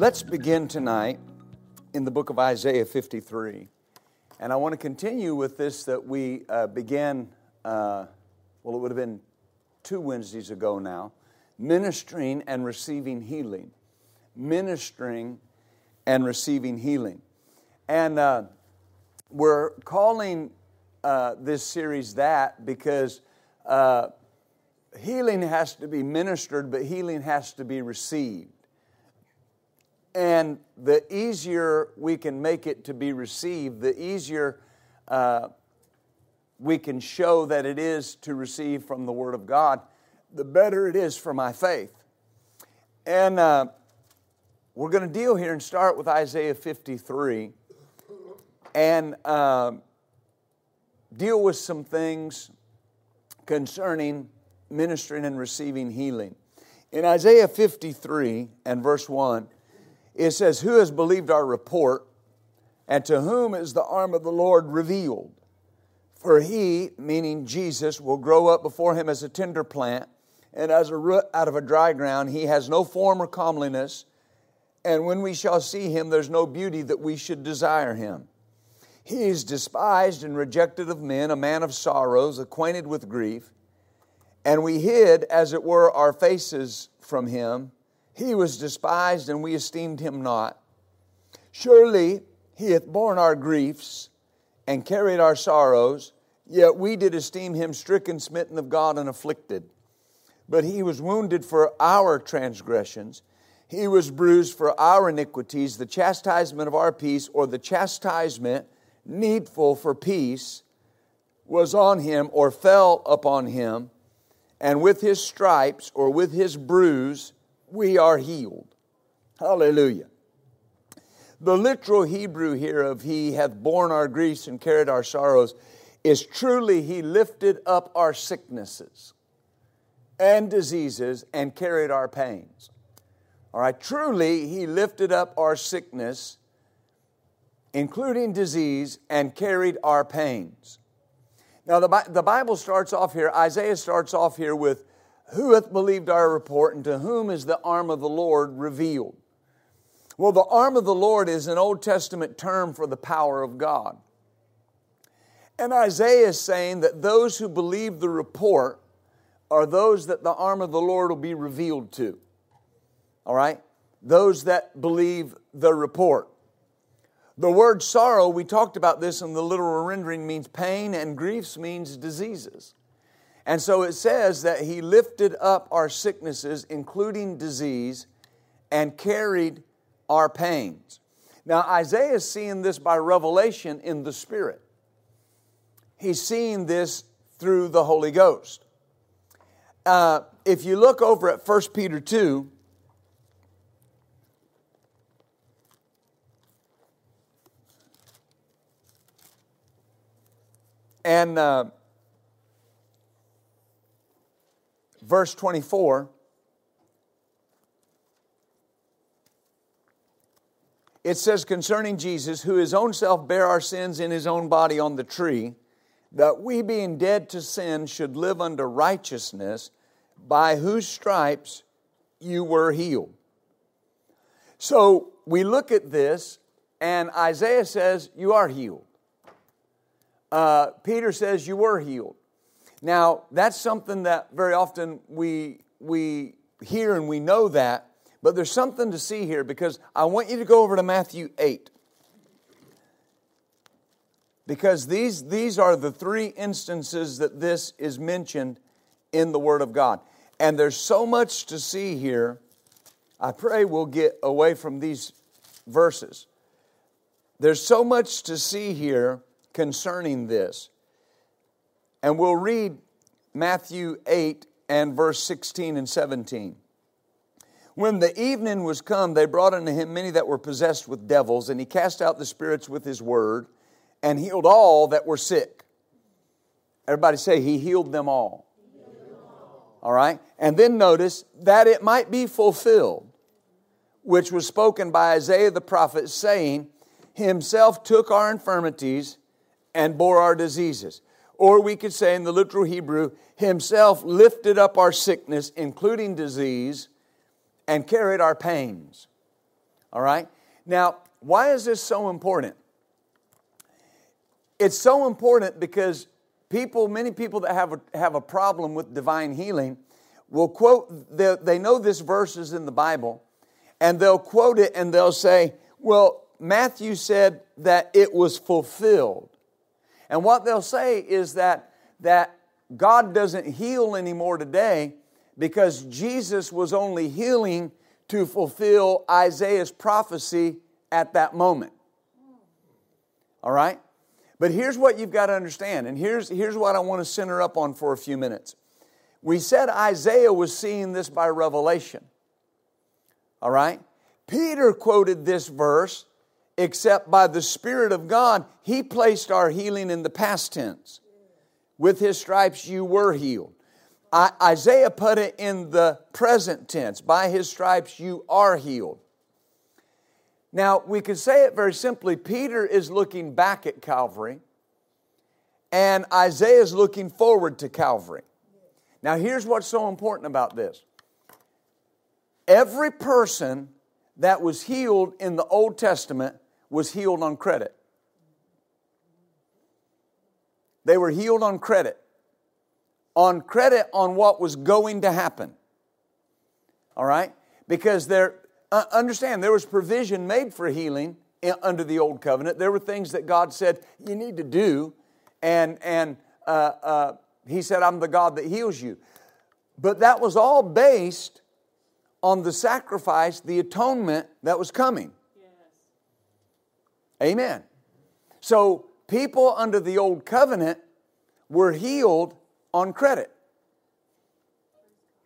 Let's begin tonight in the book of Isaiah 53. And I want to continue with this that we uh, began, uh, well, it would have been two Wednesdays ago now ministering and receiving healing. Ministering and receiving healing. And uh, we're calling uh, this series that because uh, healing has to be ministered, but healing has to be received. And the easier we can make it to be received, the easier uh, we can show that it is to receive from the Word of God, the better it is for my faith. And uh, we're going to deal here and start with Isaiah 53 and uh, deal with some things concerning ministering and receiving healing. In Isaiah 53 and verse 1, it says, Who has believed our report, and to whom is the arm of the Lord revealed? For he, meaning Jesus, will grow up before him as a tender plant, and as a root out of a dry ground. He has no form or comeliness, and when we shall see him, there's no beauty that we should desire him. He is despised and rejected of men, a man of sorrows, acquainted with grief. And we hid, as it were, our faces from him. He was despised, and we esteemed him not. Surely he hath borne our griefs and carried our sorrows, yet we did esteem him stricken, smitten of God, and afflicted. But he was wounded for our transgressions, he was bruised for our iniquities. The chastisement of our peace, or the chastisement needful for peace, was on him, or fell upon him, and with his stripes, or with his bruise, we are healed. Hallelujah. The literal Hebrew here of He hath borne our griefs and carried our sorrows is truly He lifted up our sicknesses and diseases and carried our pains. All right, truly He lifted up our sickness, including disease, and carried our pains. Now, the, the Bible starts off here, Isaiah starts off here with who hath believed our report, and to whom is the arm of the Lord revealed? Well, the arm of the Lord is an Old Testament term for the power of God. And Isaiah is saying that those who believe the report are those that the arm of the Lord will be revealed to. All right? Those that believe the report. The word sorrow, we talked about this in the literal rendering, means pain, and griefs means diseases. And so it says that he lifted up our sicknesses, including disease, and carried our pains. Now, Isaiah is seeing this by revelation in the Spirit. He's seeing this through the Holy Ghost. Uh, if you look over at 1 Peter 2, and uh, verse 24, it says concerning Jesus, who his own self bare our sins in his own body on the tree, that we being dead to sin should live unto righteousness, by whose stripes you were healed. So we look at this, and Isaiah says, You are healed. Uh, Peter says, You were healed. Now, that's something that very often we, we hear and we know that, but there's something to see here because I want you to go over to Matthew 8. Because these, these are the three instances that this is mentioned in the Word of God. And there's so much to see here. I pray we'll get away from these verses. There's so much to see here concerning this. And we'll read Matthew 8 and verse 16 and 17. When the evening was come, they brought unto him many that were possessed with devils, and he cast out the spirits with his word, and healed all that were sick. Everybody say, He healed them all. All right? And then notice that it might be fulfilled, which was spoken by Isaiah the prophet, saying, Himself took our infirmities and bore our diseases. Or we could say in the literal Hebrew, Himself lifted up our sickness, including disease, and carried our pains. All right? Now, why is this so important? It's so important because people, many people that have a, have a problem with divine healing, will quote, they, they know this verse is in the Bible, and they'll quote it and they'll say, Well, Matthew said that it was fulfilled. And what they'll say is that, that God doesn't heal anymore today because Jesus was only healing to fulfill Isaiah's prophecy at that moment. All right? But here's what you've got to understand, and here's, here's what I want to center up on for a few minutes. We said Isaiah was seeing this by revelation. All right? Peter quoted this verse, except by the Spirit of God, he placed our healing in the past tense. With his stripes you were healed. I, Isaiah put it in the present tense. By his stripes you are healed. Now, we could say it very simply Peter is looking back at Calvary, and Isaiah is looking forward to Calvary. Now, here's what's so important about this every person that was healed in the Old Testament was healed on credit. They were healed on credit. On credit on what was going to happen. All right? Because there, uh, understand, there was provision made for healing in, under the old covenant. There were things that God said you need to do, and, and uh, uh, He said, I'm the God that heals you. But that was all based on the sacrifice, the atonement that was coming. Amen. So people under the old covenant were healed on credit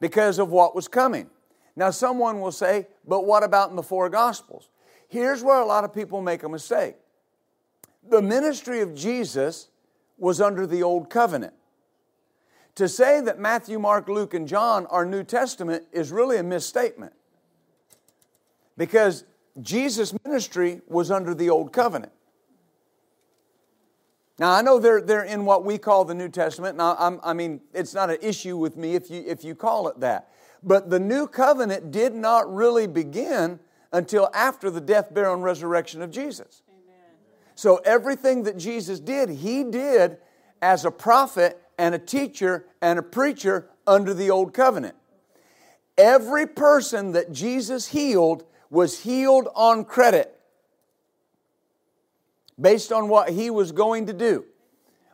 because of what was coming. Now, someone will say, but what about in the four Gospels? Here's where a lot of people make a mistake. The ministry of Jesus was under the old covenant. To say that Matthew, Mark, Luke, and John are New Testament is really a misstatement. Because Jesus' ministry was under the old covenant. Now, I know they're, they're in what we call the New Testament. Now, I'm, i mean, it's not an issue with me if you, if you call it that. But the new covenant did not really begin until after the death, burial, and resurrection of Jesus. Amen. So everything that Jesus did, he did as a prophet and a teacher and a preacher under the old covenant. Every person that Jesus healed was healed on credit based on what he was going to do.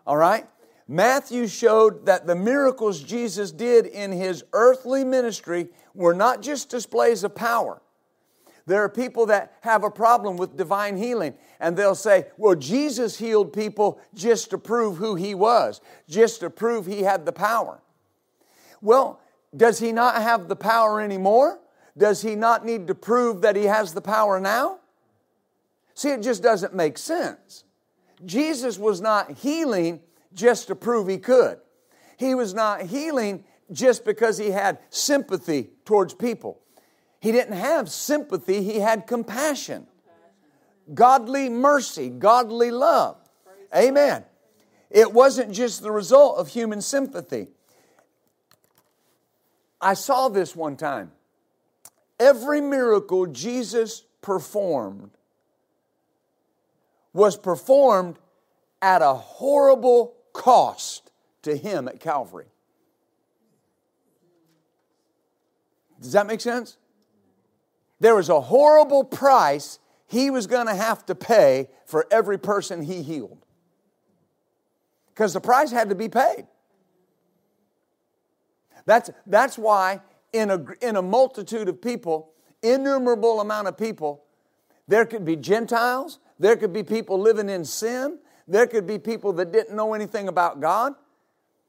All right? Matthew showed that the miracles Jesus did in his earthly ministry were not just displays of power. There are people that have a problem with divine healing, and they'll say, Well, Jesus healed people just to prove who he was, just to prove he had the power. Well, does he not have the power anymore? Does he not need to prove that he has the power now? See, it just doesn't make sense. Jesus was not healing just to prove he could. He was not healing just because he had sympathy towards people. He didn't have sympathy, he had compassion, godly mercy, godly love. Amen. It wasn't just the result of human sympathy. I saw this one time. Every miracle Jesus performed was performed at a horrible cost to him at Calvary. Does that make sense? There was a horrible price he was going to have to pay for every person he healed. Because the price had to be paid. That's, that's why, in a, in a multitude of people, innumerable amount of people, there could be Gentiles, there could be people living in sin, there could be people that didn't know anything about God.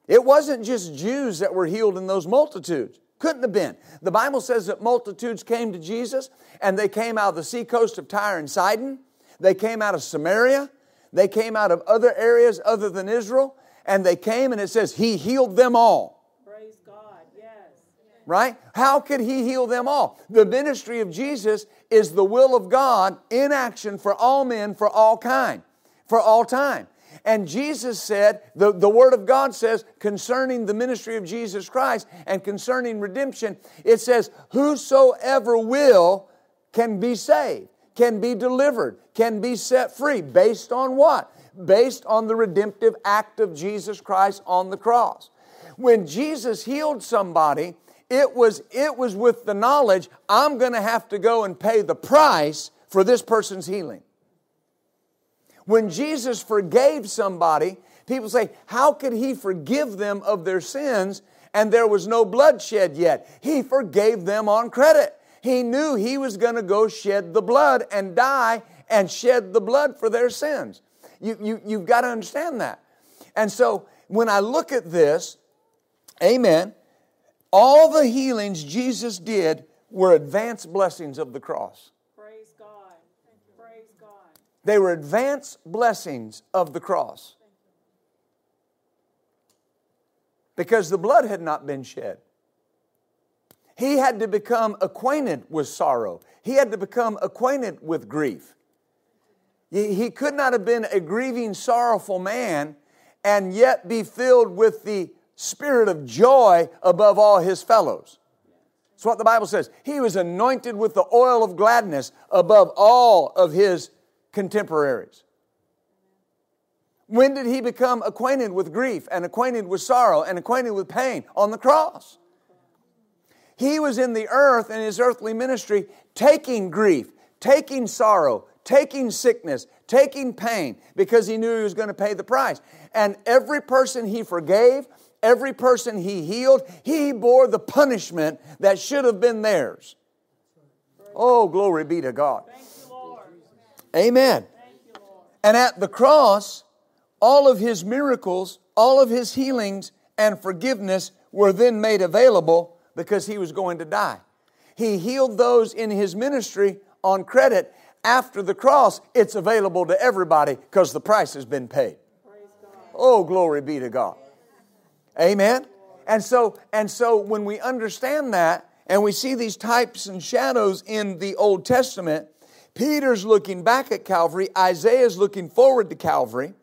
It wasn't just Jews that were healed in those multitudes. Couldn't have been. The Bible says that multitudes came to Jesus and they came out of the seacoast of Tyre and Sidon. They came out of Samaria. They came out of other areas other than Israel. And they came and it says, He healed them all. Right? How could He heal them all? The ministry of Jesus is the will of God in action for all men, for all kind, for all time. And Jesus said, the, the Word of God says, concerning the ministry of Jesus Christ and concerning redemption, it says, Whosoever will can be saved, can be delivered, can be set free. Based on what? Based on the redemptive act of Jesus Christ on the cross. When Jesus healed somebody, it was, it was with the knowledge, I'm going to have to go and pay the price for this person's healing. When Jesus forgave somebody, people say, How could he forgive them of their sins and there was no bloodshed yet? He forgave them on credit. He knew he was going to go shed the blood and die and shed the blood for their sins. You, you, you've got to understand that. And so when I look at this, amen, all the healings Jesus did were advanced blessings of the cross. Praise God. Praise God. They were advanced blessings of the cross. Because the blood had not been shed. He had to become acquainted with sorrow. He had to become acquainted with grief. He could not have been a grieving, sorrowful man and yet be filled with the spirit of joy above all his fellows. That's what the Bible says. He was anointed with the oil of gladness above all of his contemporaries. When did he become acquainted with grief and acquainted with sorrow and acquainted with pain? On the cross. He was in the earth in his earthly ministry taking grief, taking sorrow, taking sickness, taking pain because he knew he was going to pay the price. And every person he forgave, every person he healed, he bore the punishment that should have been theirs. Oh, glory be to God. Amen. And at the cross, all of his miracles, all of his healings and forgiveness were then made available because he was going to die. He healed those in his ministry on credit. After the cross, it's available to everybody because the price has been paid. Oh, glory be to God. Amen. And so, and so when we understand that and we see these types and shadows in the Old Testament, Peter's looking back at Calvary, Isaiah's looking forward to Calvary,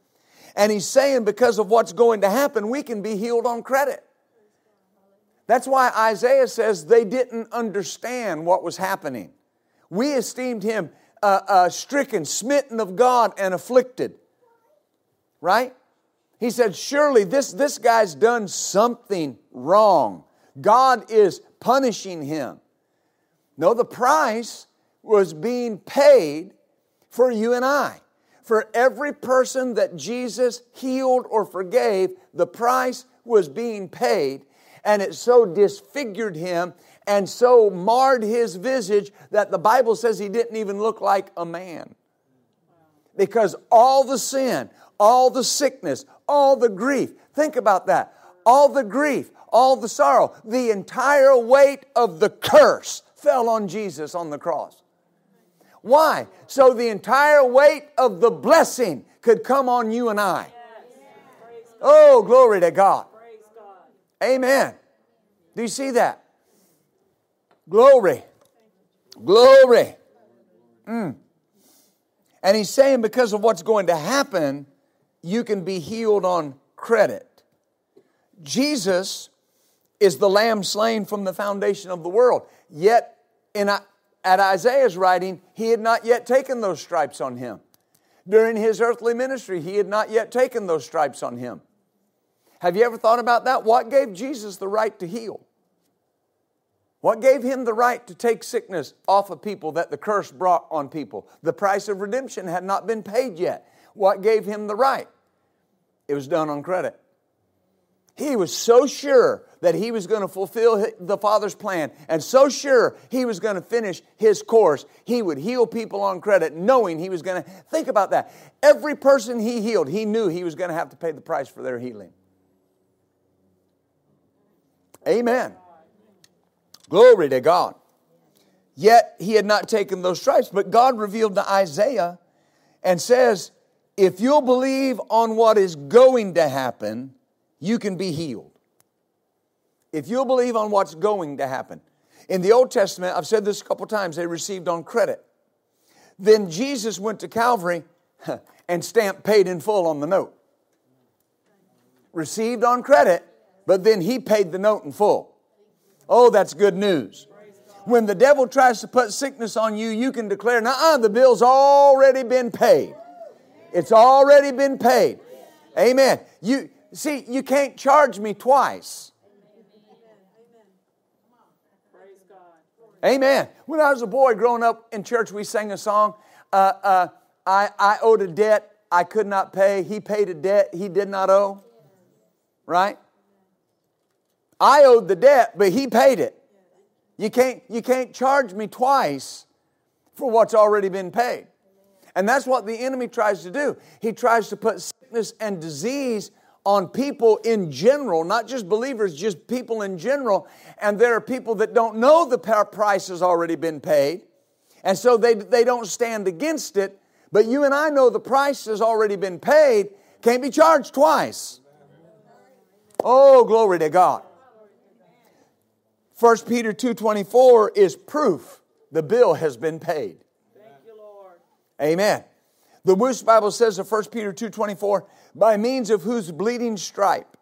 and he's saying because of what's going to happen, we can be healed on credit. That's why Isaiah says they didn't understand what was happening. We esteemed him uh, uh, stricken, smitten of God, and afflicted. Right? He said, Surely this, this guy's done something wrong. God is punishing him. No, the price was being paid for you and I. For every person that Jesus healed or forgave, the price was being paid, and it so disfigured him and so marred his visage that the Bible says he didn't even look like a man. Because all the sin, all the sickness, all the grief, think about that. All the grief, all the sorrow, the entire weight of the curse fell on Jesus on the cross. Why? So the entire weight of the blessing could come on you and I. Oh, glory to God. Amen. Do you see that? Glory. Glory. Mm. And he's saying because of what's going to happen, you can be healed on credit. Jesus is the lamb slain from the foundation of the world. Yet, in at Isaiah's writing, he had not yet taken those stripes on him. During his earthly ministry, he had not yet taken those stripes on him. Have you ever thought about that? What gave Jesus the right to heal? What gave him the right to take sickness off of people that the curse brought on people? The price of redemption had not been paid yet. What gave him the right? It was done on credit. He was so sure that he was going to fulfill the Father's plan and so sure he was going to finish his course, he would heal people on credit, knowing he was going to. Think about that. Every person he healed, he knew he was going to have to pay the price for their healing. Amen. Glory to God. Yet he had not taken those stripes. But God revealed to Isaiah and says, if you'll believe on what is going to happen, you can be healed. If you'll believe on what's going to happen. In the Old Testament, I've said this a couple times, they received on credit. Then Jesus went to Calvary and stamped paid in full on the note. Received on credit, but then he paid the note in full. Oh, that's good news. When the devil tries to put sickness on you, you can declare, nah, the bill's already been paid. It's already been paid. Amen. You see, you can't charge me twice. Amen. When I was a boy growing up in church, we sang a song. Uh, uh, I, I owed a debt I could not pay. He paid a debt he did not owe. Right? I owed the debt, but he paid it. You can't, you can't charge me twice for what's already been paid. And that's what the enemy tries to do. He tries to put sickness and disease on people in general, not just believers, just people in general. And there are people that don't know the price has already been paid. And so they, they don't stand against it. But you and I know the price has already been paid, can't be charged twice. Oh, glory to God. 1 Peter 2.24 is proof the bill has been paid. Amen. The Wuest Bible says in 1 Peter 2.24, by means of whose bleeding stripe.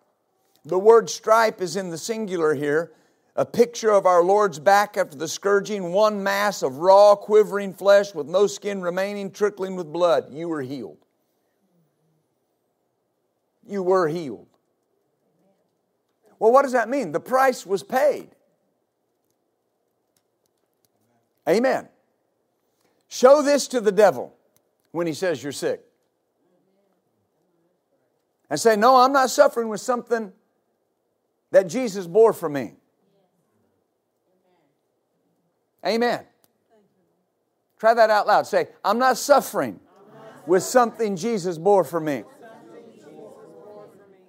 The word stripe is in the singular here, a picture of our Lord's back after the scourging, one mass of raw, quivering flesh with no skin remaining, trickling with blood. You were healed. You were healed. Well, what does that mean? The price was paid. Amen. Show this to the devil when he says you're sick. And say, No, I'm not suffering with something that Jesus bore for me. Amen. Try that out loud. Say, I'm not suffering with something Jesus bore for me.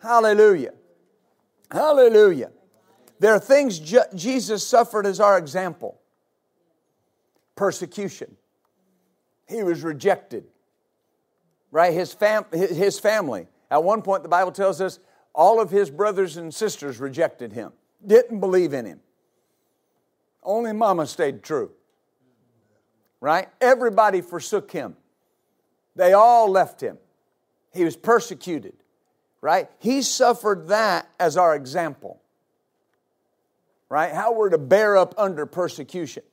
Hallelujah. Hallelujah. There are things Jesus suffered as our example persecution, he was rejected. Right? His, fam- his family. At one point, the Bible tells us all of his brothers and sisters rejected him, didn't believe in him. Only mama stayed true. Right? Everybody forsook him. They all left him. He was persecuted. Right? He suffered that as our example. Right? How we're to bear up under persecution.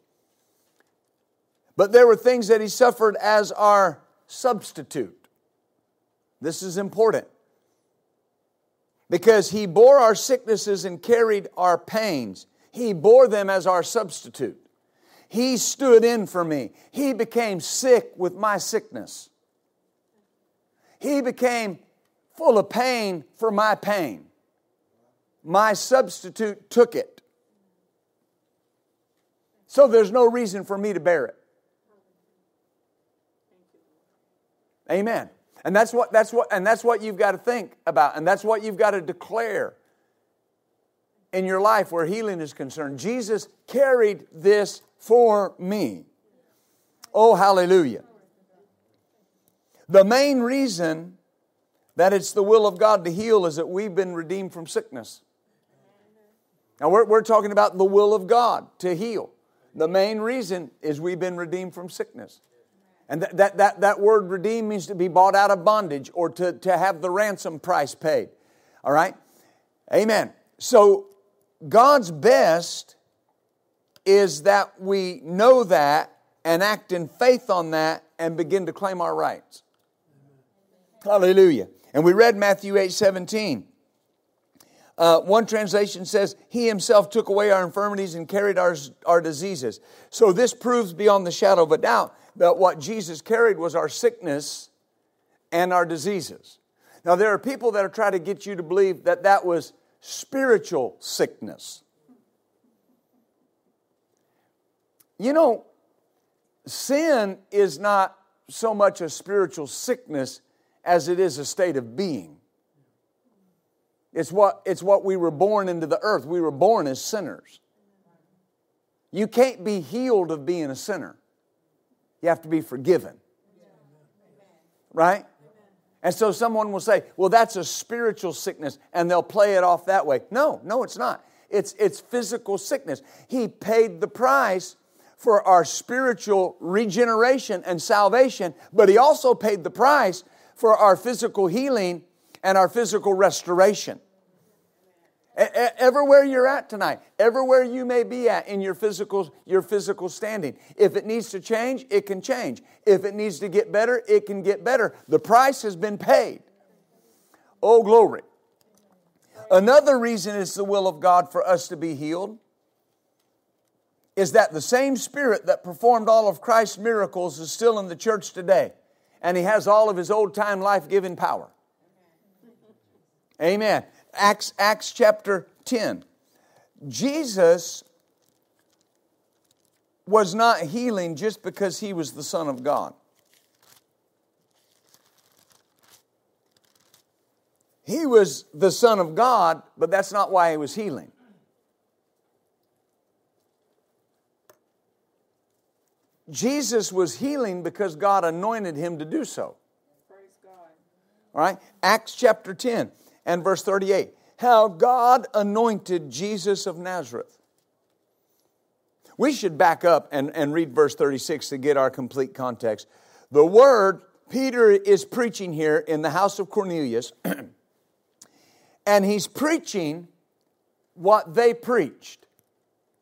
But there were things that he suffered as our substitute. This is important. Because he bore our sicknesses and carried our pains. He bore them as our substitute. He stood in for me. He became sick with my sickness. He became full of pain for my pain. My substitute took it. So there's no reason for me to bear it. Amen. And that's what that's what and that's what you've got to think about and that's what you've got to declare in your life where healing is concerned. Jesus carried this for me. Oh hallelujah. The main reason that it's the will of God to heal is that we've been redeemed from sickness. Now, we're, we're talking about the will of God to heal. The main reason is we've been redeemed from sickness. And that, that, that, that word redeem means to be bought out of bondage or to, to have the ransom price paid. All right? Amen. So, God's best is that we know that and act in faith on that and begin to claim our rights. Hallelujah. And we read Matthew 8 17. Uh, one translation says, He Himself took away our infirmities and carried our, our diseases. So this proves beyond the shadow of a doubt that what Jesus carried was our sickness and our diseases. Now, there are people that are trying to get you to believe that that was spiritual sickness. You know, sin is not so much a spiritual sickness as it is a state of being. It's what, it's what we were born into the earth. We were born as sinners. You can't be healed of being a sinner. You have to be forgiven. Right? And so someone will say, well, that's a spiritual sickness, and they'll play it off that way. No, no, it's not. It's, it's physical sickness. He paid the price for our spiritual regeneration and salvation, but He also paid the price for our physical healing and our physical restoration. Everywhere you're at tonight, everywhere you may be at in your physical, your physical standing, if it needs to change, it can change. If it needs to get better, it can get better. The price has been paid. Oh, glory. Another reason it's the will of God for us to be healed is that the same Spirit that performed all of Christ's miracles is still in the church today, and He has all of His old time life giving power. Amen. Acts, Acts chapter 10. Jesus was not healing just because he was the Son of God. He was the Son of God, but that's not why he was healing. Jesus was healing because God anointed him to do so. Praise God. All right? Acts chapter 10 and verse 38. How God anointed Jesus of Nazareth. We should back up and, and read verse 36 to get our complete context. The word Peter is preaching here in the house of Cornelius, and he's preaching what they preached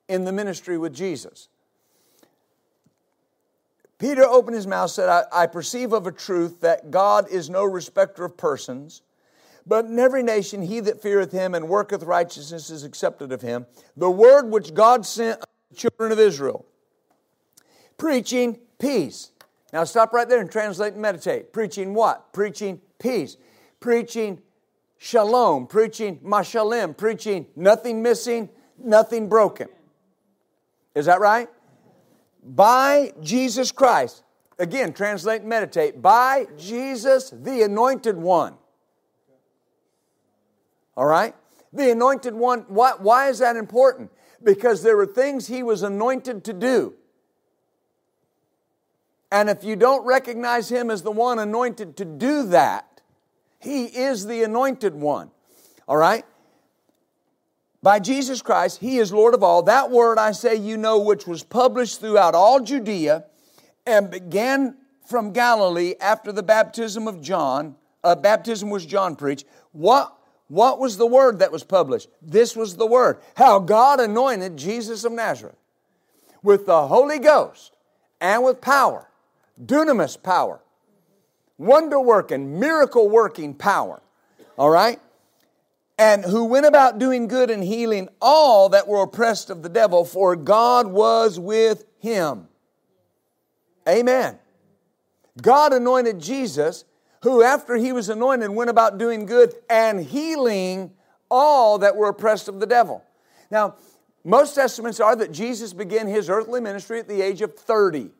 in the ministry with Jesus. Peter opened his mouth said, I, I perceive of a truth that God is no respecter of persons but in every nation, he that feareth him and worketh righteousness is accepted of him. The word which God sent the children of Israel, preaching peace. Now stop right there and translate and meditate. Preaching what? Preaching peace. Preaching shalom. Preaching mashalim. Preaching nothing missing, nothing broken. Is that right? By Jesus Christ. Again, translate and meditate. By Jesus, the anointed one. All right? The anointed one, why, why is that important? Because there were things he was anointed to do. And if you don't recognize him as the one anointed to do that, he is the anointed one. All right? By Jesus Christ, he is Lord of all. That word I say you know, which was published throughout all Judea and began from Galilee after the baptism of John. Uh, baptism was John preached. What what was the word that was published? This was the word. How God anointed Jesus of Nazareth with the Holy Ghost and with power, dunamis power, wonder working, miracle working power. All right? And who went about doing good and healing all that were oppressed of the devil, for God was with him. Amen. God anointed Jesus who, after he was anointed, went about doing good and healing all that were oppressed of the devil. Now, most estimates are that Jesus began his earthly ministry at the age of 30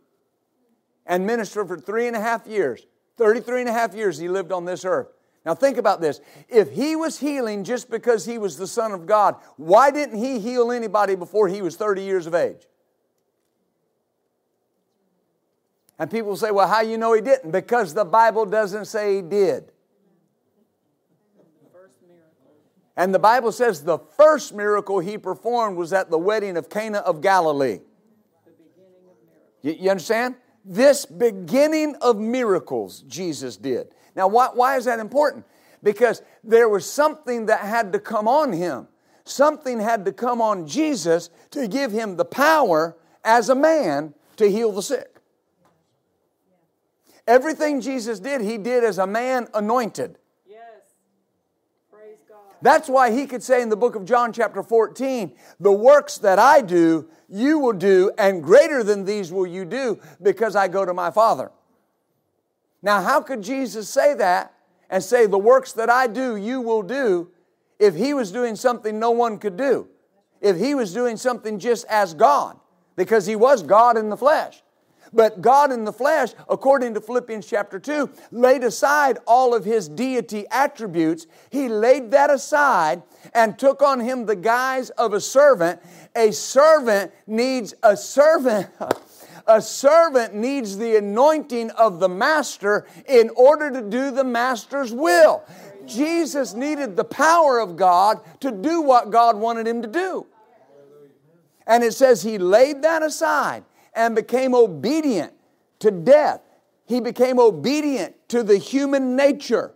and ministered for three and a half years. 33 and a half years he lived on this earth. Now, think about this. If he was healing just because he was the Son of God, why didn't he heal anybody before he was 30 years of age? And people say, well, how you know he didn't? Because the Bible doesn't say he did. And the Bible says the first miracle he performed was at the wedding of Cana of Galilee. You, you understand? This beginning of miracles Jesus did. Now, why, why is that important? Because there was something that had to come on him. Something had to come on Jesus to give him the power as a man to heal the sick. Everything Jesus did, he did as a man anointed. Yes. Praise God. That's why he could say in the book of John, chapter 14, the works that I do, you will do, and greater than these will you do, because I go to my Father. Now, how could Jesus say that and say, the works that I do, you will do, if he was doing something no one could do? If he was doing something just as God, because he was God in the flesh. But God in the flesh, according to Philippians chapter 2, laid aside all of his deity attributes. He laid that aside and took on him the guise of a servant. A servant needs a servant. A servant needs the anointing of the master in order to do the master's will. Jesus needed the power of God to do what God wanted him to do. And it says he laid that aside and became obedient to death. He became obedient to the human nature.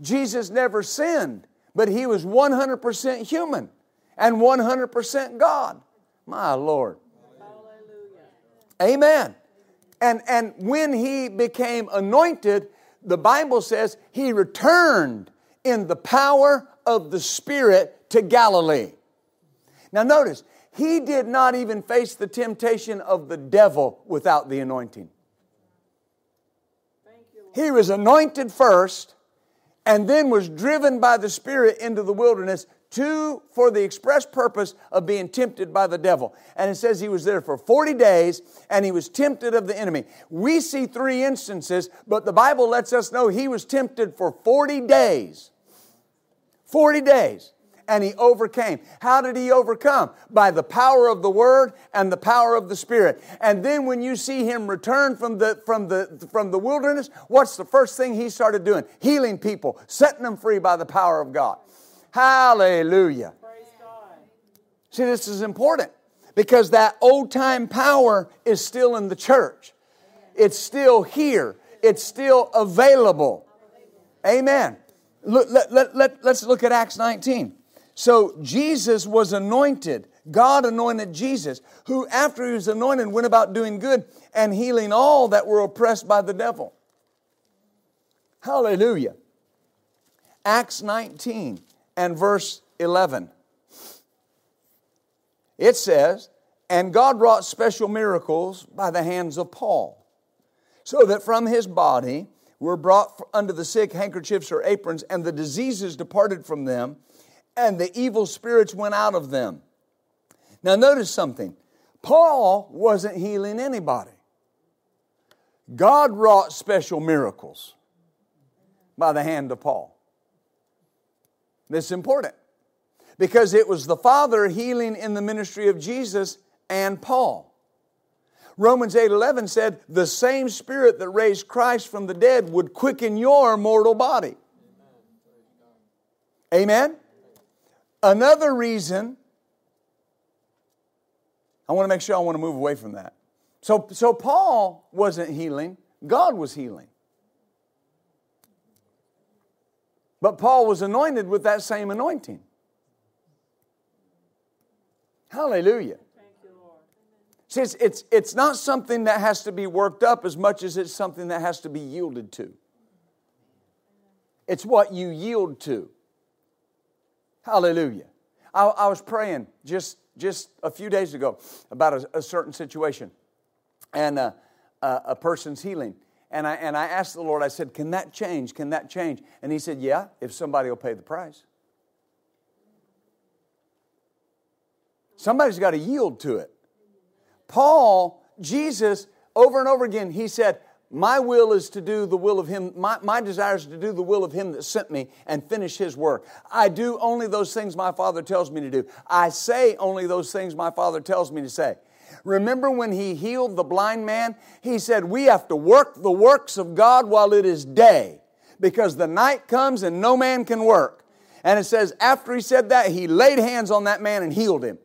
Jesus never sinned, but he was 100% human and 100% God. My Lord. Amen. And, and when he became anointed, the Bible says he returned in the power of the Spirit to Galilee. Now, notice, he did not even face the temptation of the devil without the anointing. He was anointed first and then was driven by the Spirit into the wilderness to for the express purpose of being tempted by the devil. And it says he was there for 40 days and he was tempted of the enemy. We see three instances, but the Bible lets us know he was tempted for 40 days. 40 days and he overcame. How did he overcome? By the power of the word and the power of the spirit. And then when you see him return from the from the from the wilderness, what's the first thing he started doing? Healing people, setting them free by the power of God. Hallelujah. See, this is important because that old time power is still in the church. It's still here. It's still available. Amen. Look, let, let, let, let's look at Acts 19. So Jesus was anointed. God anointed Jesus, who after he was anointed went about doing good and healing all that were oppressed by the devil. Hallelujah. Acts 19 and verse 11. It says, And God wrought special miracles by the hands of Paul, so that from his body were brought unto the sick handkerchiefs or aprons, and the diseases departed from them and the evil spirits went out of them. Now, notice something Paul wasn't healing anybody, God wrought special miracles by the hand of Paul. This is important because it was the Father healing in the ministry of Jesus and Paul. Romans 8:11 said, "The same spirit that raised Christ from the dead would quicken your mortal body." Amen. Another reason, I want to make sure I want to move away from that. So, so Paul wasn't healing, God was healing. But Paul was anointed with that same anointing. Hallelujah. See, it's, it's, it's not something that has to be worked up as much as it's something that has to be yielded to. It's what you yield to. Hallelujah. I, I was praying just, just a few days ago about a, a certain situation and uh, uh, a person's healing. And I, and I asked the Lord, I said, Can that change? Can that change? And He said, Yeah, if somebody will pay the price. Somebody's got to yield to it. Paul, Jesus, over and over again, he said, my will is to do the will of Him. My, my desire is to do the will of Him that sent me and finish His work. I do only those things my Father tells me to do. I say only those things my Father tells me to say. Remember when He healed the blind man? He said, We have to work the works of God while it is day because the night comes and no man can work. And it says, after He said that, He laid hands on that man and healed him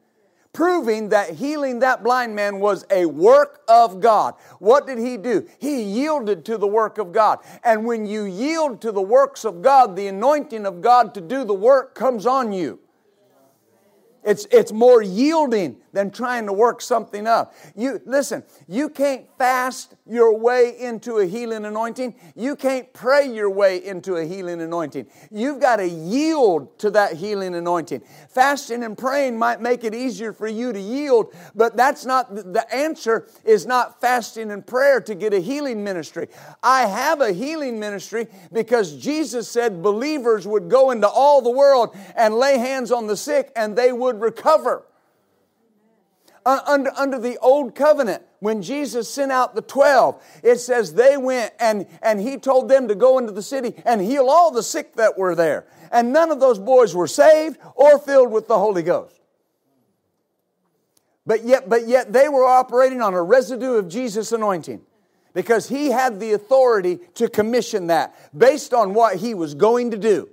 proving that healing that blind man was a work of God. What did he do? He yielded to the work of God. And when you yield to the works of God, the anointing of God to do the work comes on you. It's, it's more yielding than trying to work something up. You listen, you can't fast your way into a healing anointing. You can't pray your way into a healing anointing. You've got to yield to that healing anointing. Fasting and praying might make it easier for you to yield, but that's not the answer is not fasting and prayer to get a healing ministry. I have a healing ministry because Jesus said believers would go into all the world and lay hands on the sick and they would recover. Uh, under, under the old covenant, when Jesus sent out the 12, it says they went and, and he told them to go into the city and heal all the sick that were there. And none of those boys were saved or filled with the Holy Ghost. But yet, but yet they were operating on a residue of Jesus' anointing because he had the authority to commission that based on what he was going to do.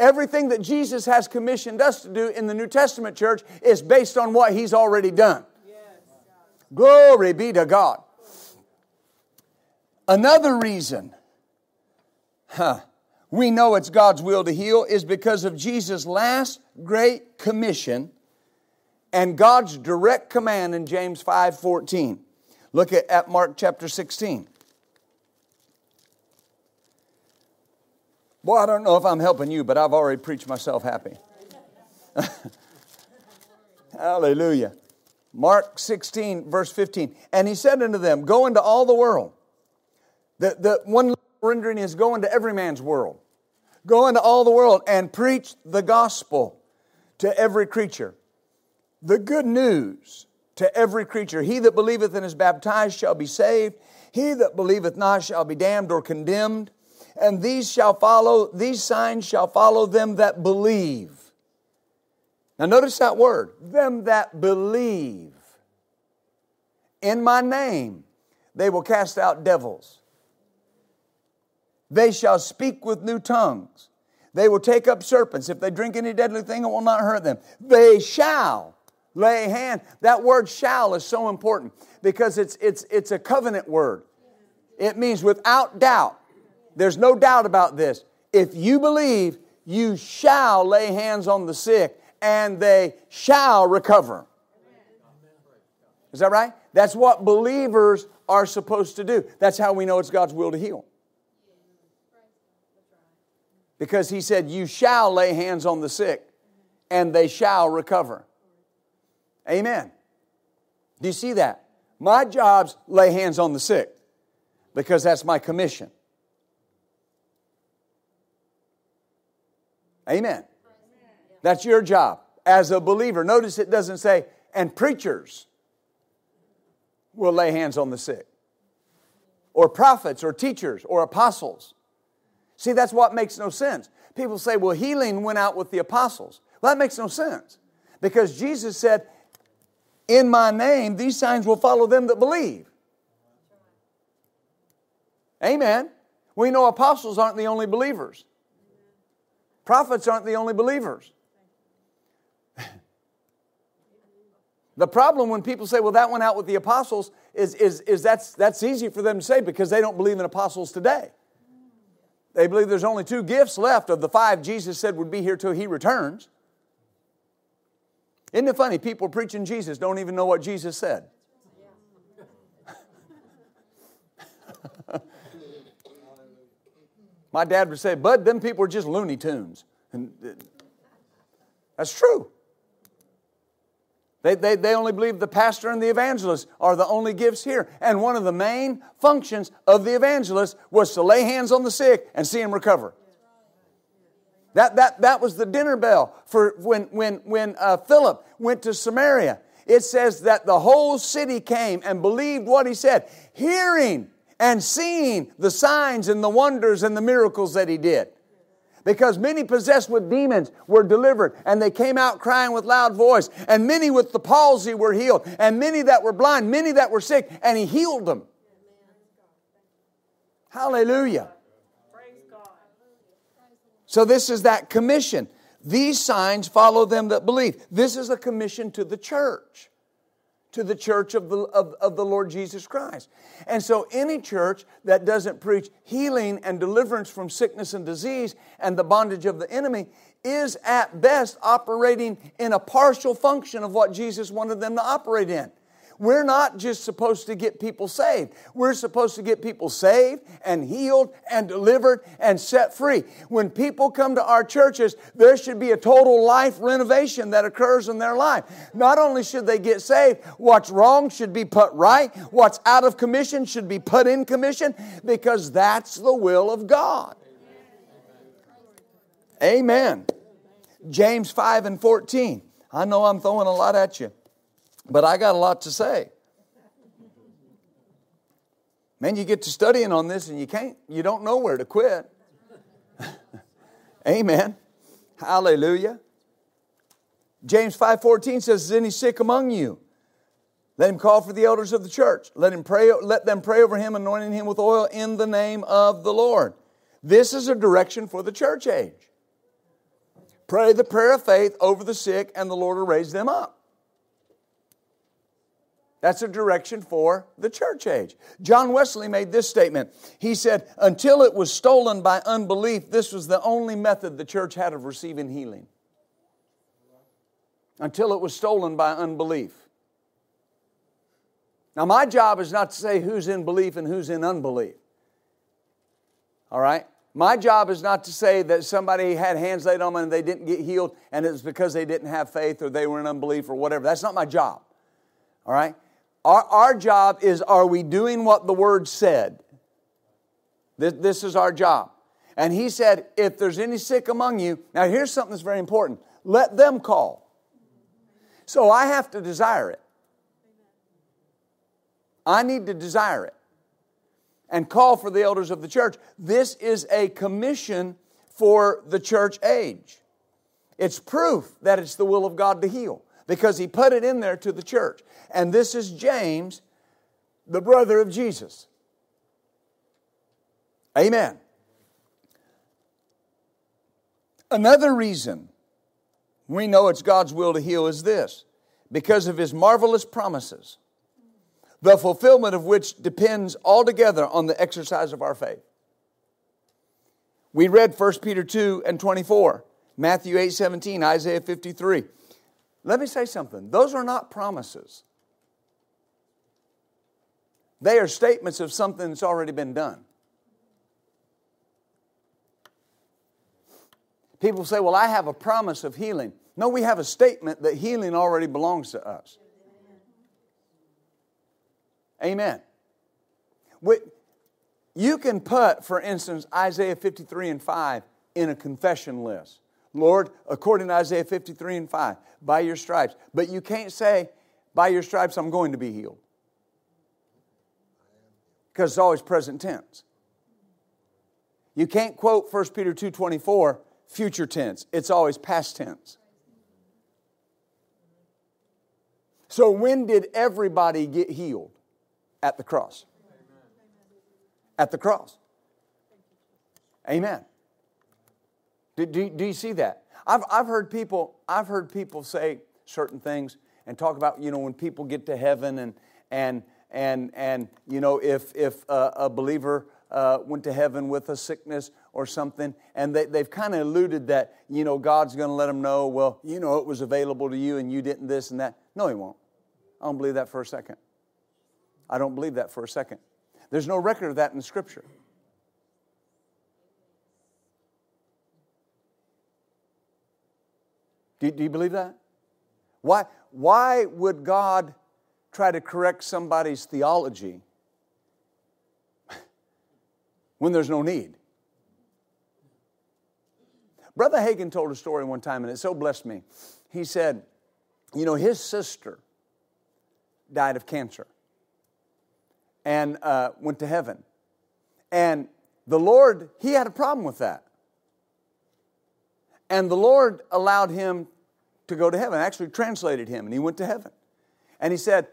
Everything that Jesus has commissioned us to do in the New Testament church is based on what he's already done. Glory be to God. Another reason huh, we know it's God's will to heal is because of Jesus' last great commission and God's direct command in James 5 14. Look at, at Mark chapter 16. Boy, I don't know if I'm helping you, but I've already preached myself happy. Hallelujah. Mark 16, verse 15. And he said unto them, Go into all the world. The, the one rendering is go into every man's world. Go into all the world and preach the gospel to every creature. The good news to every creature. He that believeth and is baptized shall be saved. He that believeth not shall be damned or condemned. And these shall follow, these signs shall follow them that believe. Now notice that word, them that believe. In my name they will cast out devils. They shall speak with new tongues. They will take up serpents. If they drink any deadly thing, it will not hurt them. They shall lay hand. That word shall is so important because it's, it's, it's a covenant word. It means without doubt. There's no doubt about this. If you believe, you shall lay hands on the sick and they shall recover. Is that right? That's what believers are supposed to do. That's how we know it's God's will to heal. Because he said, You shall lay hands on the sick and they shall recover. Amen. Do you see that? My job's lay hands on the sick because that's my commission. Amen. That's your job as a believer. Notice it doesn't say, and preachers will lay hands on the sick, or prophets, or teachers, or apostles. See, that's what makes no sense. People say, well, healing went out with the apostles. Well, that makes no sense because Jesus said, in my name, these signs will follow them that believe. Amen. We know apostles aren't the only believers, prophets aren't the only believers. the problem when people say, well, that went out with the apostles, is, is, is that's, that's easy for them to say because they don't believe in apostles today. They believe there's only two gifts left of the five Jesus said would be here till he returns. Isn't it funny? People preaching Jesus don't even know what Jesus said. My dad would say, Bud, them people are just Looney Tunes. And that's true. They, they, they only believe the pastor and the evangelist are the only gifts here. And one of the main functions of the evangelist was to lay hands on the sick and see them recover. That, that, that was the dinner bell for when, when, when uh, Philip went to Samaria. It says that the whole city came and believed what he said, hearing and seeing the signs and the wonders and the miracles that he did. Because many possessed with demons were delivered, and they came out crying with loud voice, and many with the palsy were healed, and many that were blind, many that were sick, and he healed them. Hallelujah. So, this is that commission. These signs follow them that believe. This is a commission to the church, to the church of the, of, of the Lord Jesus Christ. And so, any church that doesn't preach healing and deliverance from sickness and disease and the bondage of the enemy is at best operating in a partial function of what Jesus wanted them to operate in. We're not just supposed to get people saved. We're supposed to get people saved and healed and delivered and set free. When people come to our churches, there should be a total life renovation that occurs in their life. Not only should they get saved, what's wrong should be put right, what's out of commission should be put in commission because that's the will of God. Amen. James 5 and 14. I know I'm throwing a lot at you. But I got a lot to say. Man, you get to studying on this and you can't, you don't know where to quit. Amen. Hallelujah. James 5:14 says, Is any sick among you? Let him call for the elders of the church. Let him pray, let them pray over him, anointing him with oil in the name of the Lord. This is a direction for the church age. Pray the prayer of faith over the sick, and the Lord will raise them up. That's a direction for the church age. John Wesley made this statement. He said, Until it was stolen by unbelief, this was the only method the church had of receiving healing. Until it was stolen by unbelief. Now, my job is not to say who's in belief and who's in unbelief. All right? My job is not to say that somebody had hands laid on them and they didn't get healed and it was because they didn't have faith or they were in unbelief or whatever. That's not my job. All right? Our, our job is are we doing what the Word said? This, this is our job. And he said, if there's any sick among you, now here's something that's very important let them call. So I have to desire it. I need to desire it and call for the elders of the church. This is a commission for the church age. It's proof that it's the will of God to heal because he put it in there to the church. And this is James, the brother of Jesus. Amen. Another reason we know it's God's will to heal is this because of his marvelous promises, the fulfillment of which depends altogether on the exercise of our faith. We read 1 Peter 2 and 24, Matthew 8 17, Isaiah 53. Let me say something. Those are not promises. They are statements of something that's already been done. People say, Well, I have a promise of healing. No, we have a statement that healing already belongs to us. Amen. You can put, for instance, Isaiah 53 and 5 in a confession list. Lord, according to Isaiah 53 and 5, by your stripes. But you can't say, by your stripes, I'm going to be healed. Because it's always present tense. You can't quote 1 Peter 2.24, future tense. It's always past tense. So when did everybody get healed? At the cross. At the cross. Amen. Do, do, do you see that? I've, I've, heard people, I've heard people say certain things and talk about, you know, when people get to heaven and, and, and, and you know, if, if a, a believer uh, went to heaven with a sickness or something, and they, they've kind of alluded that, you know, God's going to let them know, well, you know, it was available to you and you didn't this and that. No, He won't. I don't believe that for a second. I don't believe that for a second. There's no record of that in Scripture. Do, do you believe that? Why, why would God try to correct somebody's theology when there's no need? Brother Hagin told a story one time, and it so blessed me. He said, You know, his sister died of cancer and uh, went to heaven. And the Lord, he had a problem with that. And the Lord allowed him to go to heaven, actually translated him, and he went to heaven. And he said,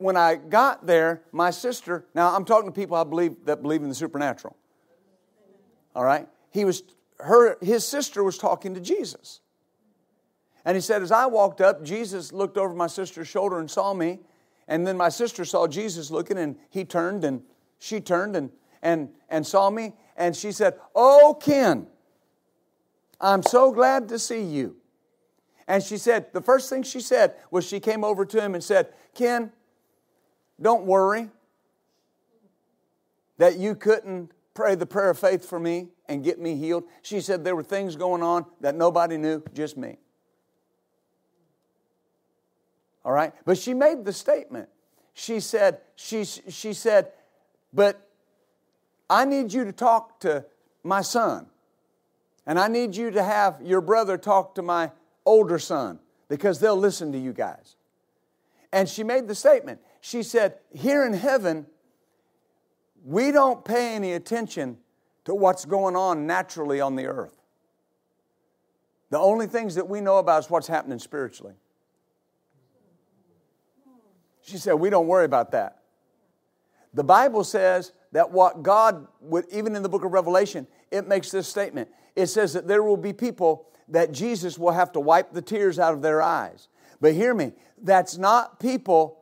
When I got there, my sister, now I'm talking to people I believe that believe in the supernatural. All right? He was her his sister was talking to Jesus. And he said, as I walked up, Jesus looked over my sister's shoulder and saw me. And then my sister saw Jesus looking, and he turned and she turned and and and saw me. And she said, Oh, Ken, I'm so glad to see you. And she said, the first thing she said was she came over to him and said, Ken, don't worry that you couldn't pray the prayer of faith for me and get me healed. She said there were things going on that nobody knew, just me. All right? But she made the statement. She said, she, she said, but I need you to talk to my son. And I need you to have your brother talk to my older son because they'll listen to you guys. And she made the statement. She said, Here in heaven, we don't pay any attention to what's going on naturally on the earth. The only things that we know about is what's happening spiritually. She said, We don't worry about that. The Bible says that what God would, even in the book of Revelation, it makes this statement. It says that there will be people that Jesus will have to wipe the tears out of their eyes. But hear me, that's not people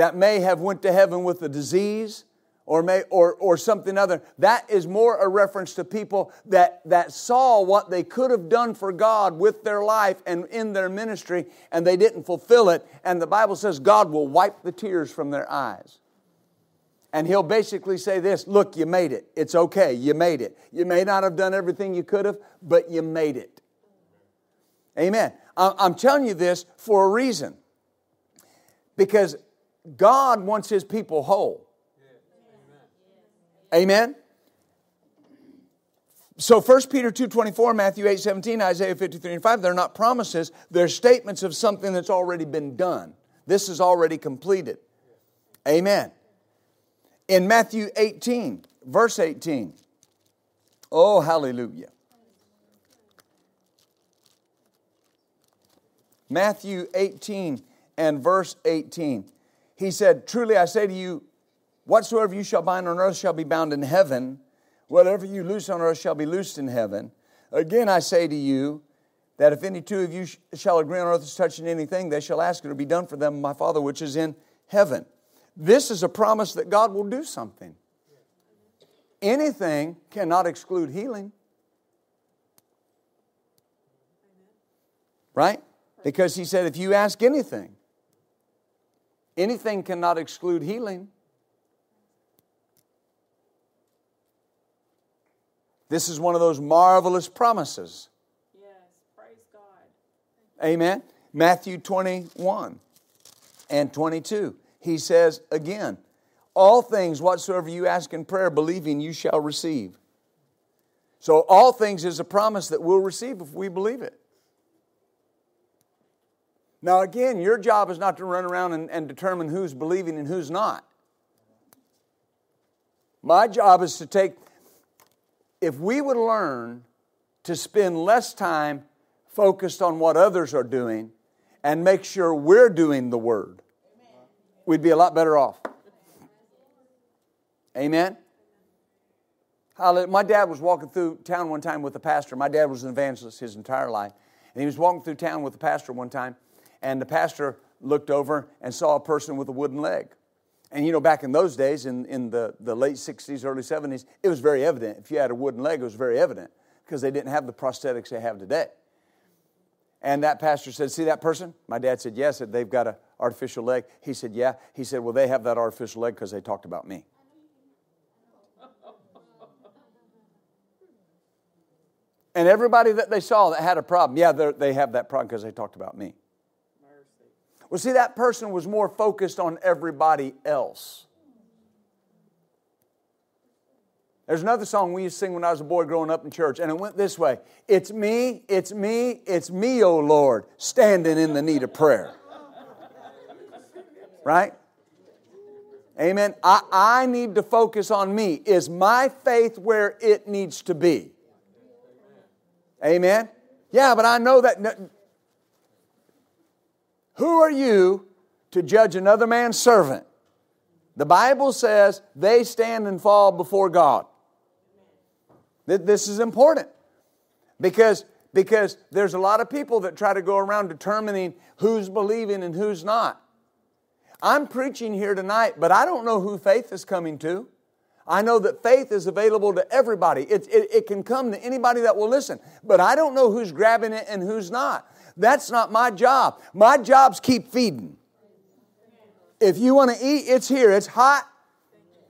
that may have went to heaven with a disease or, may, or, or something other. That is more a reference to people that, that saw what they could have done for God with their life and in their ministry, and they didn't fulfill it. And the Bible says God will wipe the tears from their eyes. And he'll basically say this Look, you made it. It's okay. You made it. You may not have done everything you could have, but you made it. Amen. I'm telling you this for a reason. Because God wants his people whole. Amen. So 1 Peter 2.24, Matthew 8.17, Isaiah 53 and 5, they're not promises, they're statements of something that's already been done. This is already completed. Amen. In Matthew 18, verse 18, oh, hallelujah. Matthew 18 and verse 18. He said, Truly I say to you, Whatsoever you shall bind on earth shall be bound in heaven. Whatever you loose on earth shall be loosed in heaven. Again, I say to you that if any two of you shall agree on earth as touching anything, they shall ask it to be done for them, my Father which is in heaven. This is a promise that God will do something. Anything cannot exclude healing. Right? Because he said, if you ask anything, anything cannot exclude healing. This is one of those marvelous promises. Yes, praise God. Amen. Matthew 21 and 22. He says again, All things whatsoever you ask in prayer, believing, you shall receive. So, all things is a promise that we'll receive if we believe it. Now, again, your job is not to run around and, and determine who's believing and who's not. My job is to take if we would learn to spend less time focused on what others are doing and make sure we're doing the word, we'd be a lot better off. Amen? My dad was walking through town one time with a pastor. My dad was an evangelist his entire life. And he was walking through town with the pastor one time, and the pastor looked over and saw a person with a wooden leg. And you know, back in those days, in, in the, the late 60s, early 70s, it was very evident. If you had a wooden leg, it was very evident because they didn't have the prosthetics they have today. And that pastor said, See that person? My dad said, Yes. Said, They've got an artificial leg. He said, Yeah. He said, Well, they have that artificial leg because they talked about me. and everybody that they saw that had a problem, yeah, they have that problem because they talked about me. Well, see, that person was more focused on everybody else. There's another song we used to sing when I was a boy growing up in church, and it went this way It's me, it's me, it's me, O Lord, standing in the need of prayer. Right? Amen. I, I need to focus on me. Is my faith where it needs to be? Amen. Yeah, but I know that who are you to judge another man's servant? The Bible says they stand and fall before God. This is important because, because there's a lot of people that try to go around determining who's believing and who's not. I'm preaching here tonight, but I don't know who faith is coming to. I know that faith is available to everybody. It, it, it, can come to anybody that will listen, but I don't know who's grabbing it and who's not. That's not my job. My job's keep feeding. If you want to eat, it's here. It's hot,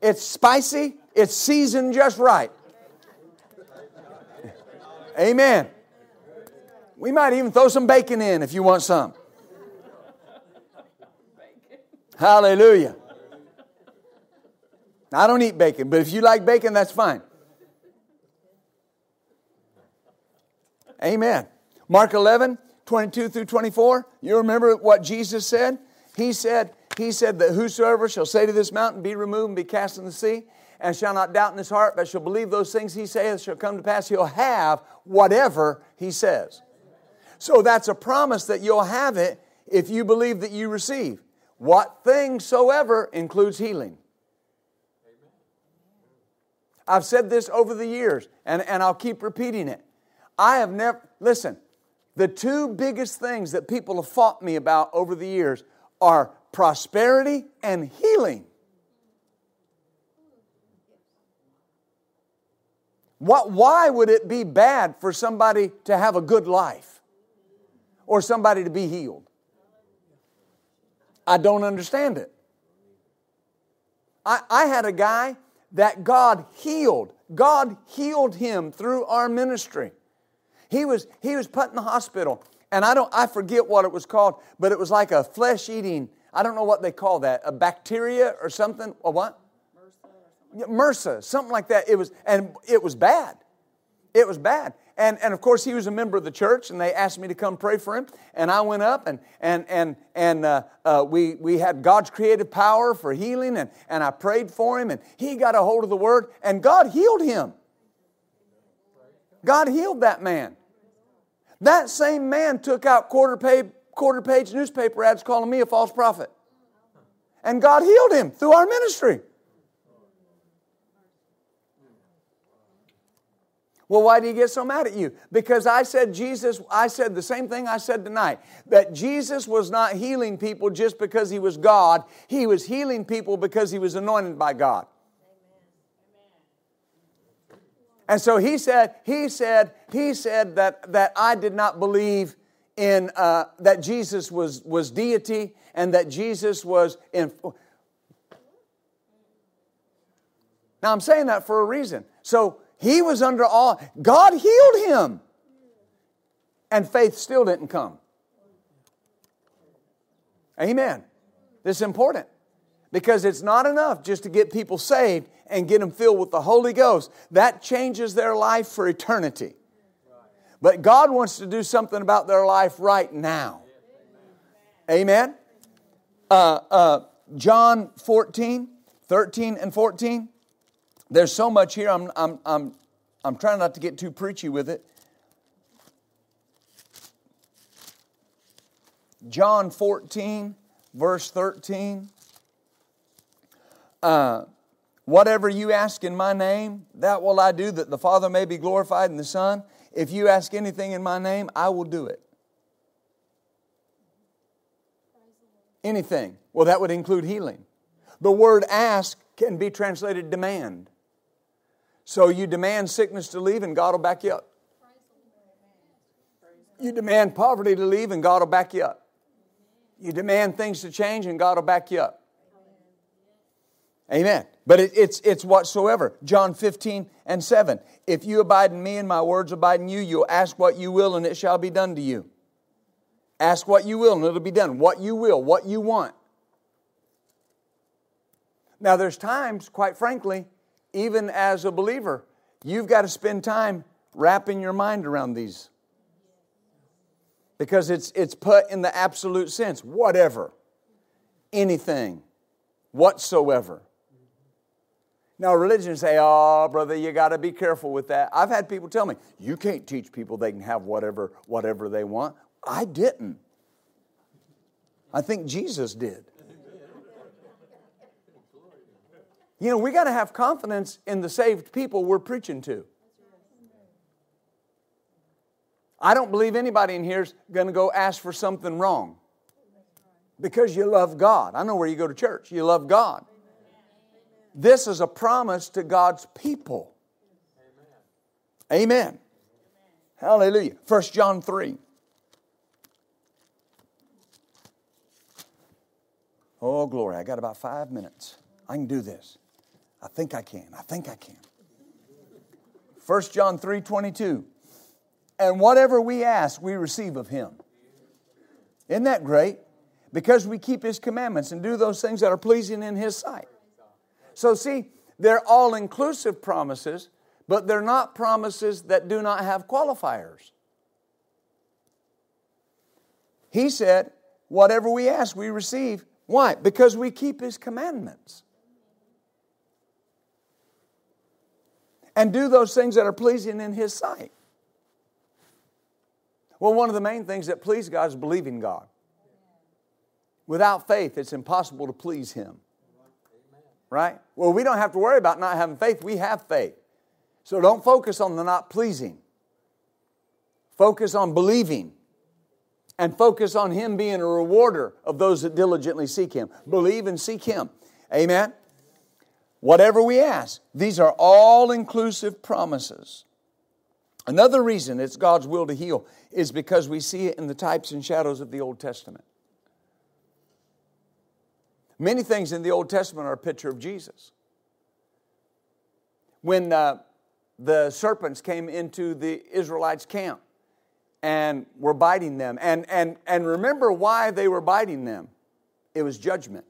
it's spicy, it's seasoned just right. Amen. We might even throw some bacon in if you want some. Hallelujah. I don't eat bacon, but if you like bacon, that's fine. Amen. Mark 11, 22 through 24. You remember what Jesus said? He said, He said that whosoever shall say to this mountain, Be removed and be cast in the sea, and shall not doubt in his heart, but shall believe those things he saith shall come to pass, he'll have whatever he says. So that's a promise that you'll have it if you believe that you receive. What things soever includes healing. I've said this over the years, and, and I'll keep repeating it. I have never, listen, the two biggest things that people have fought me about over the years are prosperity and healing. What, why would it be bad for somebody to have a good life or somebody to be healed? I don't understand it. I, I had a guy that God healed. God healed him through our ministry. He was, he was put in the hospital, and I don't I forget what it was called, but it was like a flesh-eating, I don't know what they call that, a bacteria or something. A what? MRSA, MRSA, something like that. It was, and it was bad. It was bad. And, and of course, he was a member of the church, and they asked me to come pray for him. And I went up, and, and, and, and uh, uh, we, we had God's creative power for healing, and, and I prayed for him, and he got a hold of the word, and God healed him. God healed that man. That same man took out quarter page, quarter page newspaper ads calling me a false prophet. And God healed him through our ministry. Well, why do you get so mad at you? Because I said Jesus, I said the same thing I said tonight that Jesus was not healing people just because he was God, he was healing people because he was anointed by God. And so he said, he said, he said that, that I did not believe in uh, that Jesus was, was deity and that Jesus was in. Now I'm saying that for a reason. So he was under all, God healed him. And faith still didn't come. Amen. This is important because it's not enough just to get people saved and get them filled with the Holy Ghost. That changes their life for eternity. But God wants to do something about their life right now. Amen. Uh, uh, John 14, 13 and 14. There's so much here, I'm, I'm, I'm, I'm trying not to get too preachy with it. John 14, verse 13. Uh, Whatever you ask in my name, that will I do, that the Father may be glorified in the Son. If you ask anything in my name, I will do it. Anything. Well, that would include healing. The word ask can be translated demand. So you demand sickness to leave and God will back you up. You demand poverty to leave and God will back you up. You demand things to change and God will back you up. Amen. But it, it's, it's whatsoever. John 15 and 7. If you abide in me and my words abide in you, you'll ask what you will and it shall be done to you. Ask what you will and it'll be done. What you will, what you want. Now, there's times, quite frankly, even as a believer, you've got to spend time wrapping your mind around these. Because it's, it's put in the absolute sense whatever, anything, whatsoever. Now, religion say, oh, brother, you got to be careful with that. I've had people tell me, you can't teach people they can have whatever, whatever they want. I didn't. I think Jesus did. You know, we got to have confidence in the saved people we're preaching to. I don't believe anybody in here is going to go ask for something wrong because you love God. I know where you go to church. You love God. This is a promise to God's people. Amen. Amen. Hallelujah. 1 John 3. Oh, glory. I got about five minutes. I can do this. I think I can. I think I can. 1 John 3 22. And whatever we ask, we receive of him. Isn't that great? Because we keep his commandments and do those things that are pleasing in his sight. So, see, they're all inclusive promises, but they're not promises that do not have qualifiers. He said, Whatever we ask, we receive. Why? Because we keep His commandments. And do those things that are pleasing in His sight. Well, one of the main things that please God is believing God. Without faith, it's impossible to please Him. Right? Well, we don't have to worry about not having faith. We have faith. So don't focus on the not pleasing. Focus on believing. And focus on Him being a rewarder of those that diligently seek Him. Believe and seek Him. Amen? Whatever we ask, these are all inclusive promises. Another reason it's God's will to heal is because we see it in the types and shadows of the Old Testament. Many things in the Old Testament are a picture of Jesus. When uh, the serpents came into the Israelites' camp and were biting them, and, and, and remember why they were biting them it was judgment.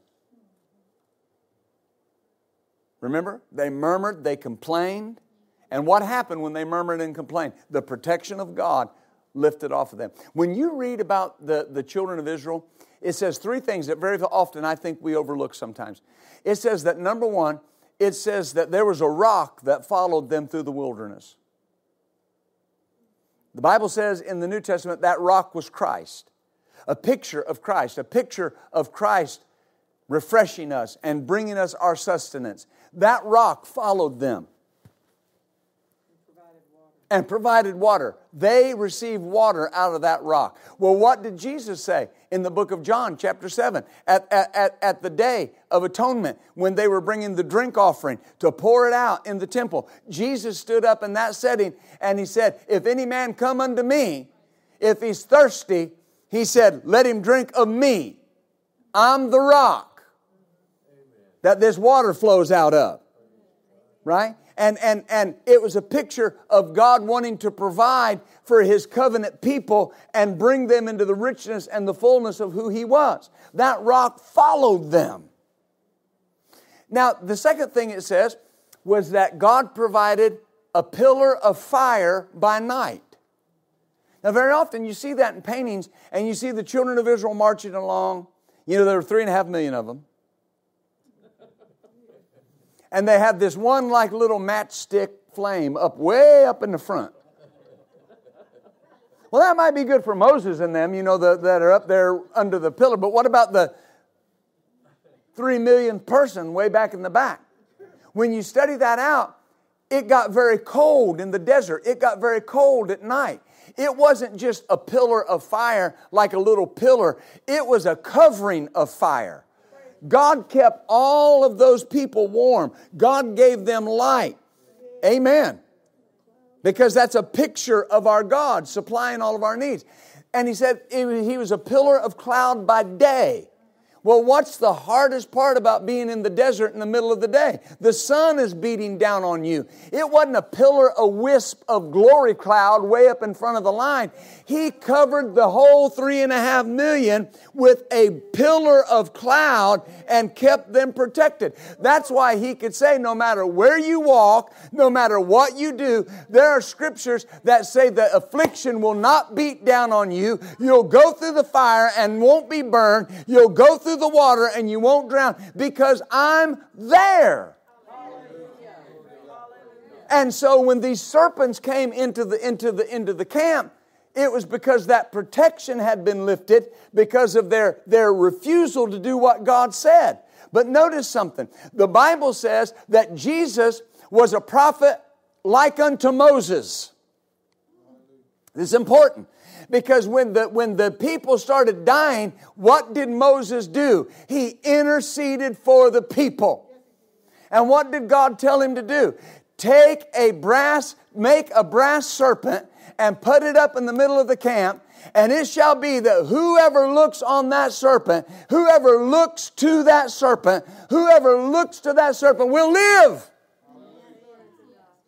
Remember? They murmured, they complained. And what happened when they murmured and complained? The protection of God lifted off of them. When you read about the, the children of Israel, it says three things that very often I think we overlook sometimes. It says that number one, it says that there was a rock that followed them through the wilderness. The Bible says in the New Testament that rock was Christ, a picture of Christ, a picture of Christ refreshing us and bringing us our sustenance. That rock followed them and provided water. They received water out of that rock. Well, what did Jesus say in the book of John, chapter 7, at, at, at the day of atonement when they were bringing the drink offering to pour it out in the temple? Jesus stood up in that setting and he said, If any man come unto me, if he's thirsty, he said, Let him drink of me. I'm the rock that this water flows out of. Right? and, and, and it was a picture of God wanting to provide for his covenant people and bring them into the richness and the fullness of who he was. That rock followed them. Now, the second thing it says was that God provided a pillar of fire by night. Now, very often you see that in paintings, and you see the children of Israel marching along. You know, there were three and a half million of them and they have this one like little matchstick flame up way up in the front. Well, that might be good for Moses and them, you know, the, that are up there under the pillar, but what about the three millionth person way back in the back? When you study that out, it got very cold in the desert. It got very cold at night. It wasn't just a pillar of fire like a little pillar, it was a covering of fire. God kept all of those people warm. God gave them light. Amen. Because that's a picture of our God supplying all of our needs. And he said he was a pillar of cloud by day well, what's the hardest part about being in the desert in the middle of the day? The sun is beating down on you. It wasn't a pillar, a wisp of glory cloud way up in front of the line. He covered the whole three and a half million with a pillar of cloud and kept them protected. That's why he could say, no matter where you walk, no matter what you do, there are scriptures that say the affliction will not beat down on you. You'll go through the fire and won't be burned. You'll go through through the water and you won't drown because I'm there. And so when these serpents came into the, into the, into the camp, it was because that protection had been lifted because of their, their refusal to do what God said. But notice something. The Bible says that Jesus was a prophet like unto Moses. This is important because when the, when the people started dying, what did Moses do? He interceded for the people. And what did God tell him to do? Take a brass, make a brass serpent and put it up in the middle of the camp. And it shall be that whoever looks on that serpent, whoever looks to that serpent, whoever looks to that serpent will live.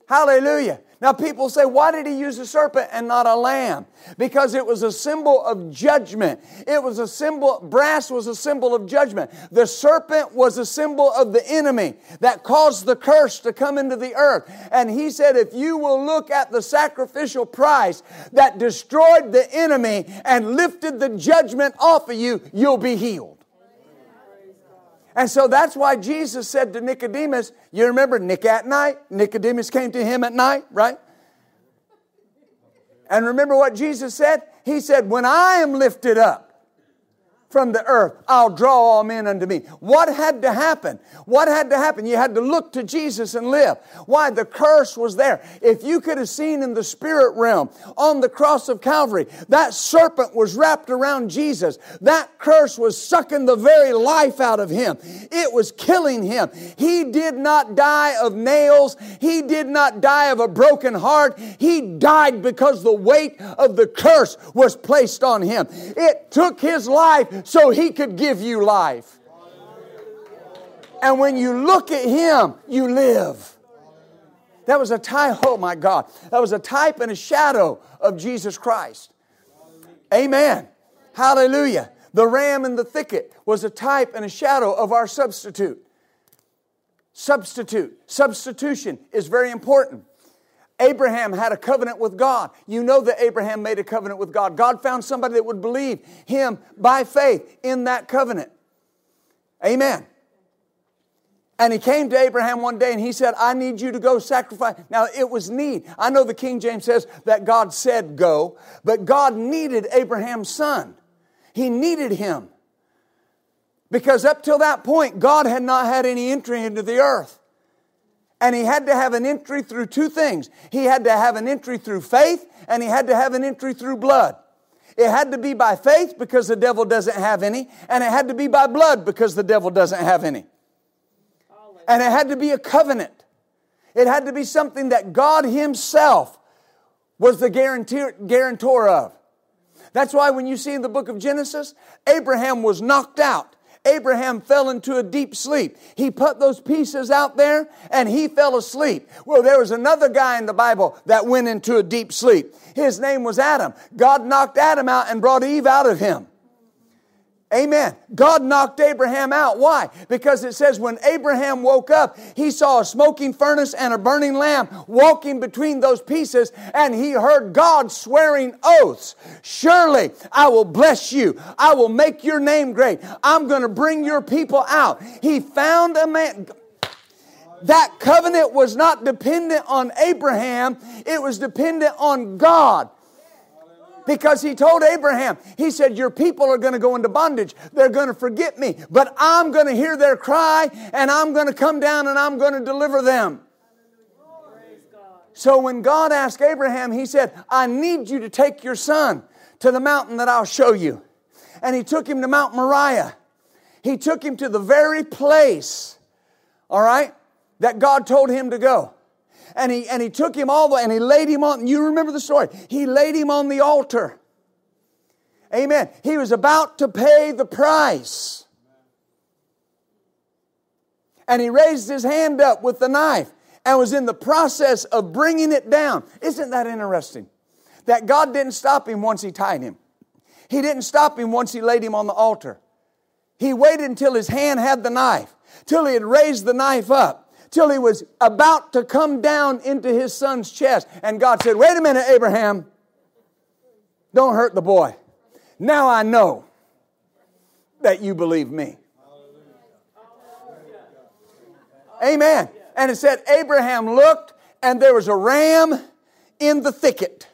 Hallelujah. Now, people say, why did he use a serpent and not a lamb? Because it was a symbol of judgment. It was a symbol, brass was a symbol of judgment. The serpent was a symbol of the enemy that caused the curse to come into the earth. And he said, if you will look at the sacrificial price that destroyed the enemy and lifted the judgment off of you, you'll be healed. And so that's why Jesus said to Nicodemus, you remember Nick at night? Nicodemus came to him at night, right? And remember what Jesus said? He said, When I am lifted up, from the earth, I'll draw all men unto me. What had to happen? What had to happen? You had to look to Jesus and live. Why? The curse was there. If you could have seen in the spirit realm on the cross of Calvary, that serpent was wrapped around Jesus. That curse was sucking the very life out of him. It was killing him. He did not die of nails. He did not die of a broken heart. He died because the weight of the curse was placed on him. It took his life so he could give you life. And when you look at him, you live. That was a type, oh my God, that was a type and a shadow of Jesus Christ. Amen. Hallelujah. The ram in the thicket was a type and a shadow of our substitute. Substitute. Substitution is very important. Abraham had a covenant with God. You know that Abraham made a covenant with God. God found somebody that would believe him by faith in that covenant. Amen. And he came to Abraham one day and he said, I need you to go sacrifice. Now, it was need. I know the King James says that God said go, but God needed Abraham's son. He needed him. Because up till that point, God had not had any entry into the earth. And he had to have an entry through two things. He had to have an entry through faith, and he had to have an entry through blood. It had to be by faith because the devil doesn't have any, and it had to be by blood because the devil doesn't have any. And it had to be a covenant. It had to be something that God Himself was the guarantor of. That's why when you see in the book of Genesis, Abraham was knocked out Abraham fell into a deep sleep. He put those pieces out there and he fell asleep. Well, there was another guy in the Bible that went into a deep sleep. His name was Adam. God knocked Adam out and brought Eve out of him. Amen. God knocked Abraham out. Why? Because it says when Abraham woke up, he saw a smoking furnace and a burning lamb walking between those pieces, and he heard God swearing oaths. Surely I will bless you. I will make your name great. I'm going to bring your people out. He found a man. That covenant was not dependent on Abraham, it was dependent on God. Because he told Abraham, he said, Your people are going to go into bondage. They're going to forget me. But I'm going to hear their cry and I'm going to come down and I'm going to deliver them. So when God asked Abraham, he said, I need you to take your son to the mountain that I'll show you. And he took him to Mount Moriah. He took him to the very place, all right, that God told him to go and he, and he took him all the way and he laid him on, you remember the story. He laid him on the altar. Amen. He was about to pay the price. And he raised his hand up with the knife and was in the process of bringing it down. Isn't that interesting? That God didn't stop him once he tied him. He didn't stop him once he laid him on the altar. He waited until his hand had the knife, till he had raised the knife up till he was about to come down into his son's chest. And God said, Wait a minute, Abraham. Don't hurt the boy. Now I know that you believe me. Amen. And it said, Abraham looked, and there was a ram in the thicket.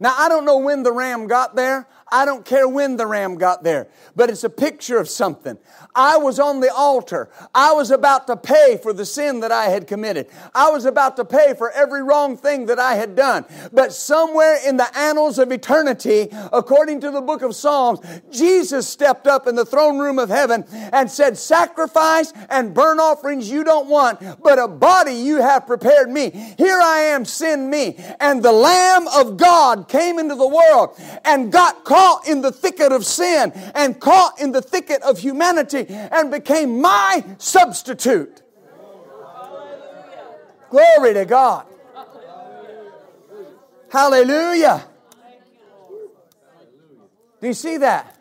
Now, I don't know when the ram got there. I don't care when the ram got there, but it's a picture of something. I was on the altar. I was about to pay for the sin that I had committed. I was about to pay for every wrong thing that I had done. But somewhere in the annals of eternity, according to the book of Psalms, Jesus stepped up in the throne room of heaven and said, Sacrifice and burn offerings you don't want, but a body you have prepared me. Here I am, send me. And the Lamb of God came into the world and got caught caught in the thicket of sin and caught in the thicket of humanity and became my substitute. Glory to God. Hallelujah. Do you see that?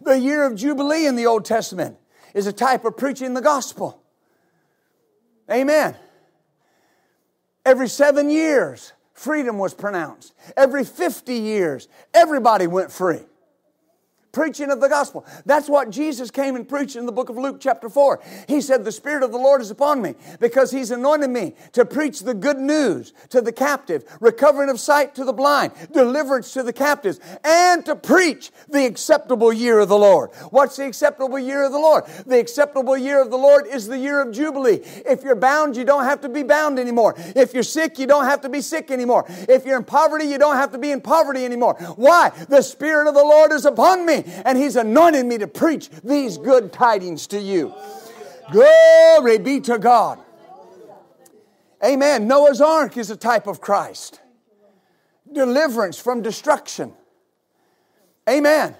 The year of Jubilee in the Old Testament is a type of preaching the gospel. Amen. Every seven years, freedom was pronounced. Every 50 years, everybody went free preaching of the gospel. That's what Jesus came and preached in the book of Luke, chapter 4. He said, The Spirit of the Lord is upon me because He's anointed me to preach the good news to the captive, recovering of sight to the blind, deliverance to the captives, and to preach the acceptable year of the Lord. What's the acceptable year of the Lord? The acceptable year of the Lord is the year of Jubilee. If you're bound, you don't have to be bound anymore. If you're sick, you don't have to be sick anymore. If you're in poverty, you don't have to be in poverty anymore. Why? The Spirit of the Lord is upon me and He's anointed me to preach these good tidings to you. Glory be to God. Amen. Noah's ark is a type of Christ. Deliverance from destruction. Amen.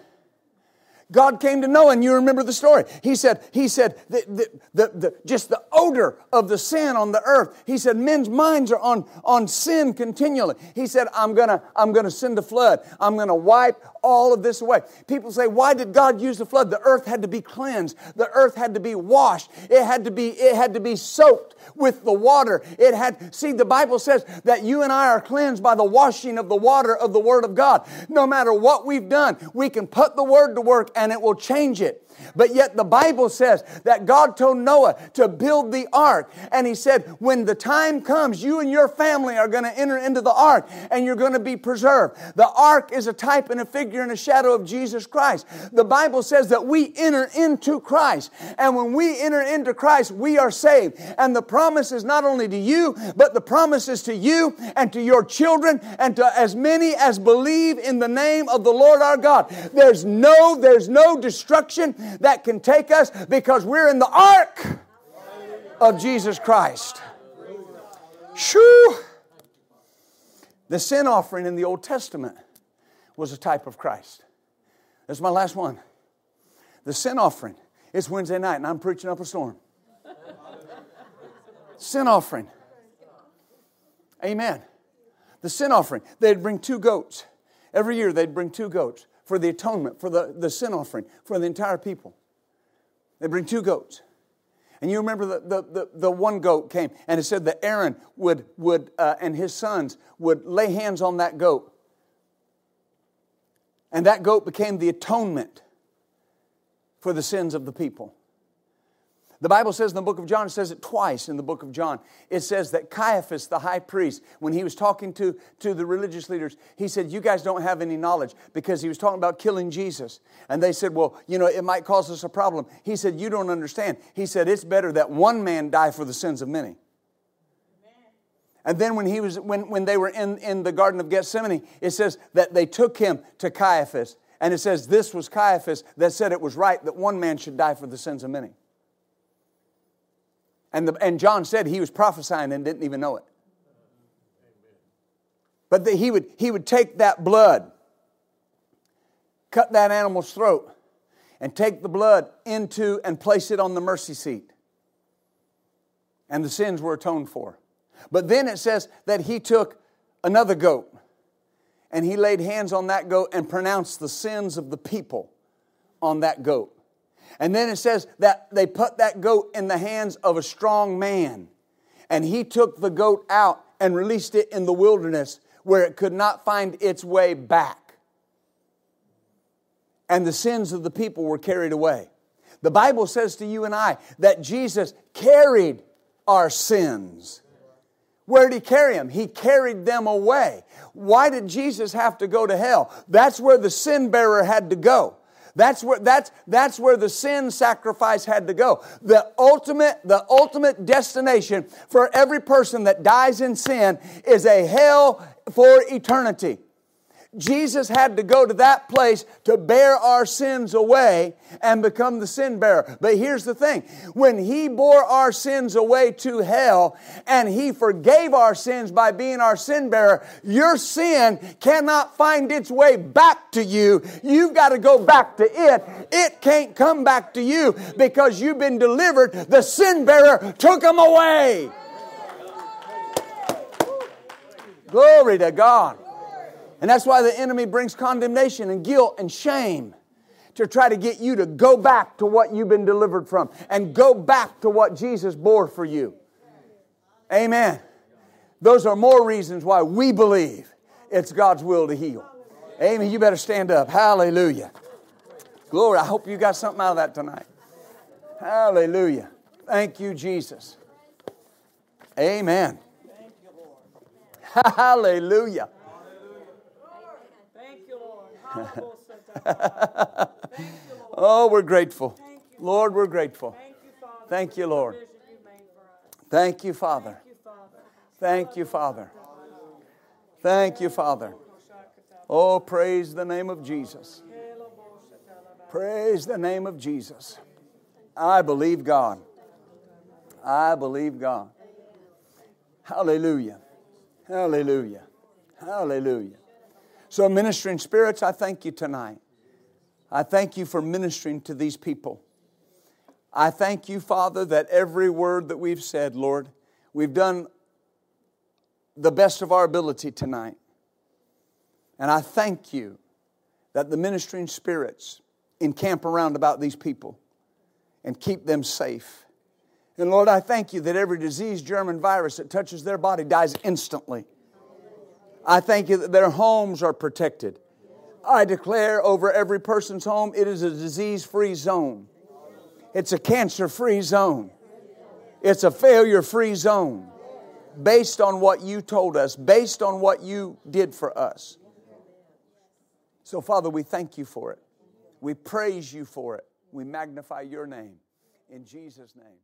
God came to Noah, and you remember the story. He said, He said, the, the, the, the, just the odor of the sin on the earth. He said, men's minds are on, on sin continually. He said, I'm gonna, I'm gonna send a flood. I'm gonna wipe all of this away. People say, why did God use the flood? The earth had to be cleansed. The earth had to be washed. It had to be, it had to be soaked with the water. It had, see, the Bible says that you and I are cleansed by the washing of the water of the Word of God. No matter what we've done, we can put the Word to work and it will change it. But yet the Bible says that God told Noah to build the ark. And he said, when the time comes, you and your family are going to enter into the ark and you're going to be preserved. The ark is a type and a figure and a shadow of Jesus Christ. The Bible says that we enter into Christ. And when we enter into Christ, we are saved. And the promise is not only to you, but the promise is to you and to your children and to as many as believe in the name of the Lord our God. There's no, there's no destruction that can take us because we're in the ark of Jesus Christ. Shoo! The sin offering in the Old Testament was a type of Christ. That's my last one. The sin offering. It's Wednesday night and I'm preaching up a storm. sin offering. Amen. The sin offering. They'd bring two goats. Every year they'd bring two goats for the atonement, for the, the sin offering, for the entire people. They bring two goats. And you remember the, the, the, the, one goat came, and it said that Aaron would, would uh, and his sons would lay hands on that goat. And that goat became the atonement for the sins of the people. The Bible says in the book of John, it says it twice in the book of John. It says that Caiaphas, the high priest, when he was talking to, to the religious leaders, he said, You guys don't have any knowledge because he was talking about killing Jesus. And they said, Well, you know, it might cause us a problem. He said, You don't understand. He said, It's better that one man die for the sins of many. And then when he was when, when they were in, in the Garden of Gethsemane, it says that they took him to Caiaphas. And it says this was Caiaphas that said it was right that one man should die for the sins of many. And, the, and John said he was prophesying and didn't even know it. But he, would, he would take that blood, cut that animal's throat, and take the blood into and place it on the mercy seat. And the sins were atoned for. But then it says that he took another goat and he laid hands on that goat and pronounced the sins of the people on that goat. And then it says that they put that goat in the hands of a strong man. And he took the goat out and released it in the wilderness where it could not find its way back. And the sins of the people were carried away. The Bible says to you and I that Jesus carried our sins. Where did he carry them? He carried them away. Why did Jesus have to go to hell? That's where the sin bearer had to go. That's where, that's, that's where the sin sacrifice had to go. The ultimate, the ultimate destination for every person that dies in sin is a hell for eternity. Jesus had to go to that place to bear our sins away and become the sin bearer. But here's the thing when He bore our sins away to hell and He forgave our sins by being our sin bearer, your sin cannot find its way back to you. You've got to go back to it. It can't come back to you because you've been delivered. The sin bearer took them away. Glory to God. And that's why the enemy brings condemnation and guilt and shame to try to get you to go back to what you've been delivered from and go back to what Jesus bore for you. Amen. Those are more reasons why we believe it's God's will to heal. Amen. You better stand up. Hallelujah. Glory. I hope you got something out of that tonight. Hallelujah. Thank you, Jesus. Amen. Hallelujah. Thank you, Lord. oh, we're grateful. Lord, we're grateful. Thank you, Father. Thank you, Lord. Vision you made for us. Thank you, Father. Thank you, Father. Thank you, Father. Thank you, Father. Oh, praise the name of Jesus. Praise the name of Jesus. I believe God. I believe God. Hallelujah. Hallelujah. Hallelujah. So, ministering spirits, I thank you tonight. I thank you for ministering to these people. I thank you, Father, that every word that we've said, Lord, we've done the best of our ability tonight. And I thank you that the ministering spirits encamp around about these people and keep them safe. And Lord, I thank you that every disease, germ, and virus that touches their body dies instantly. I thank you that their homes are protected. I declare over every person's home it is a disease free zone, it's a cancer free zone, it's a failure free zone based on what you told us, based on what you did for us. So, Father, we thank you for it. We praise you for it. We magnify your name. In Jesus' name.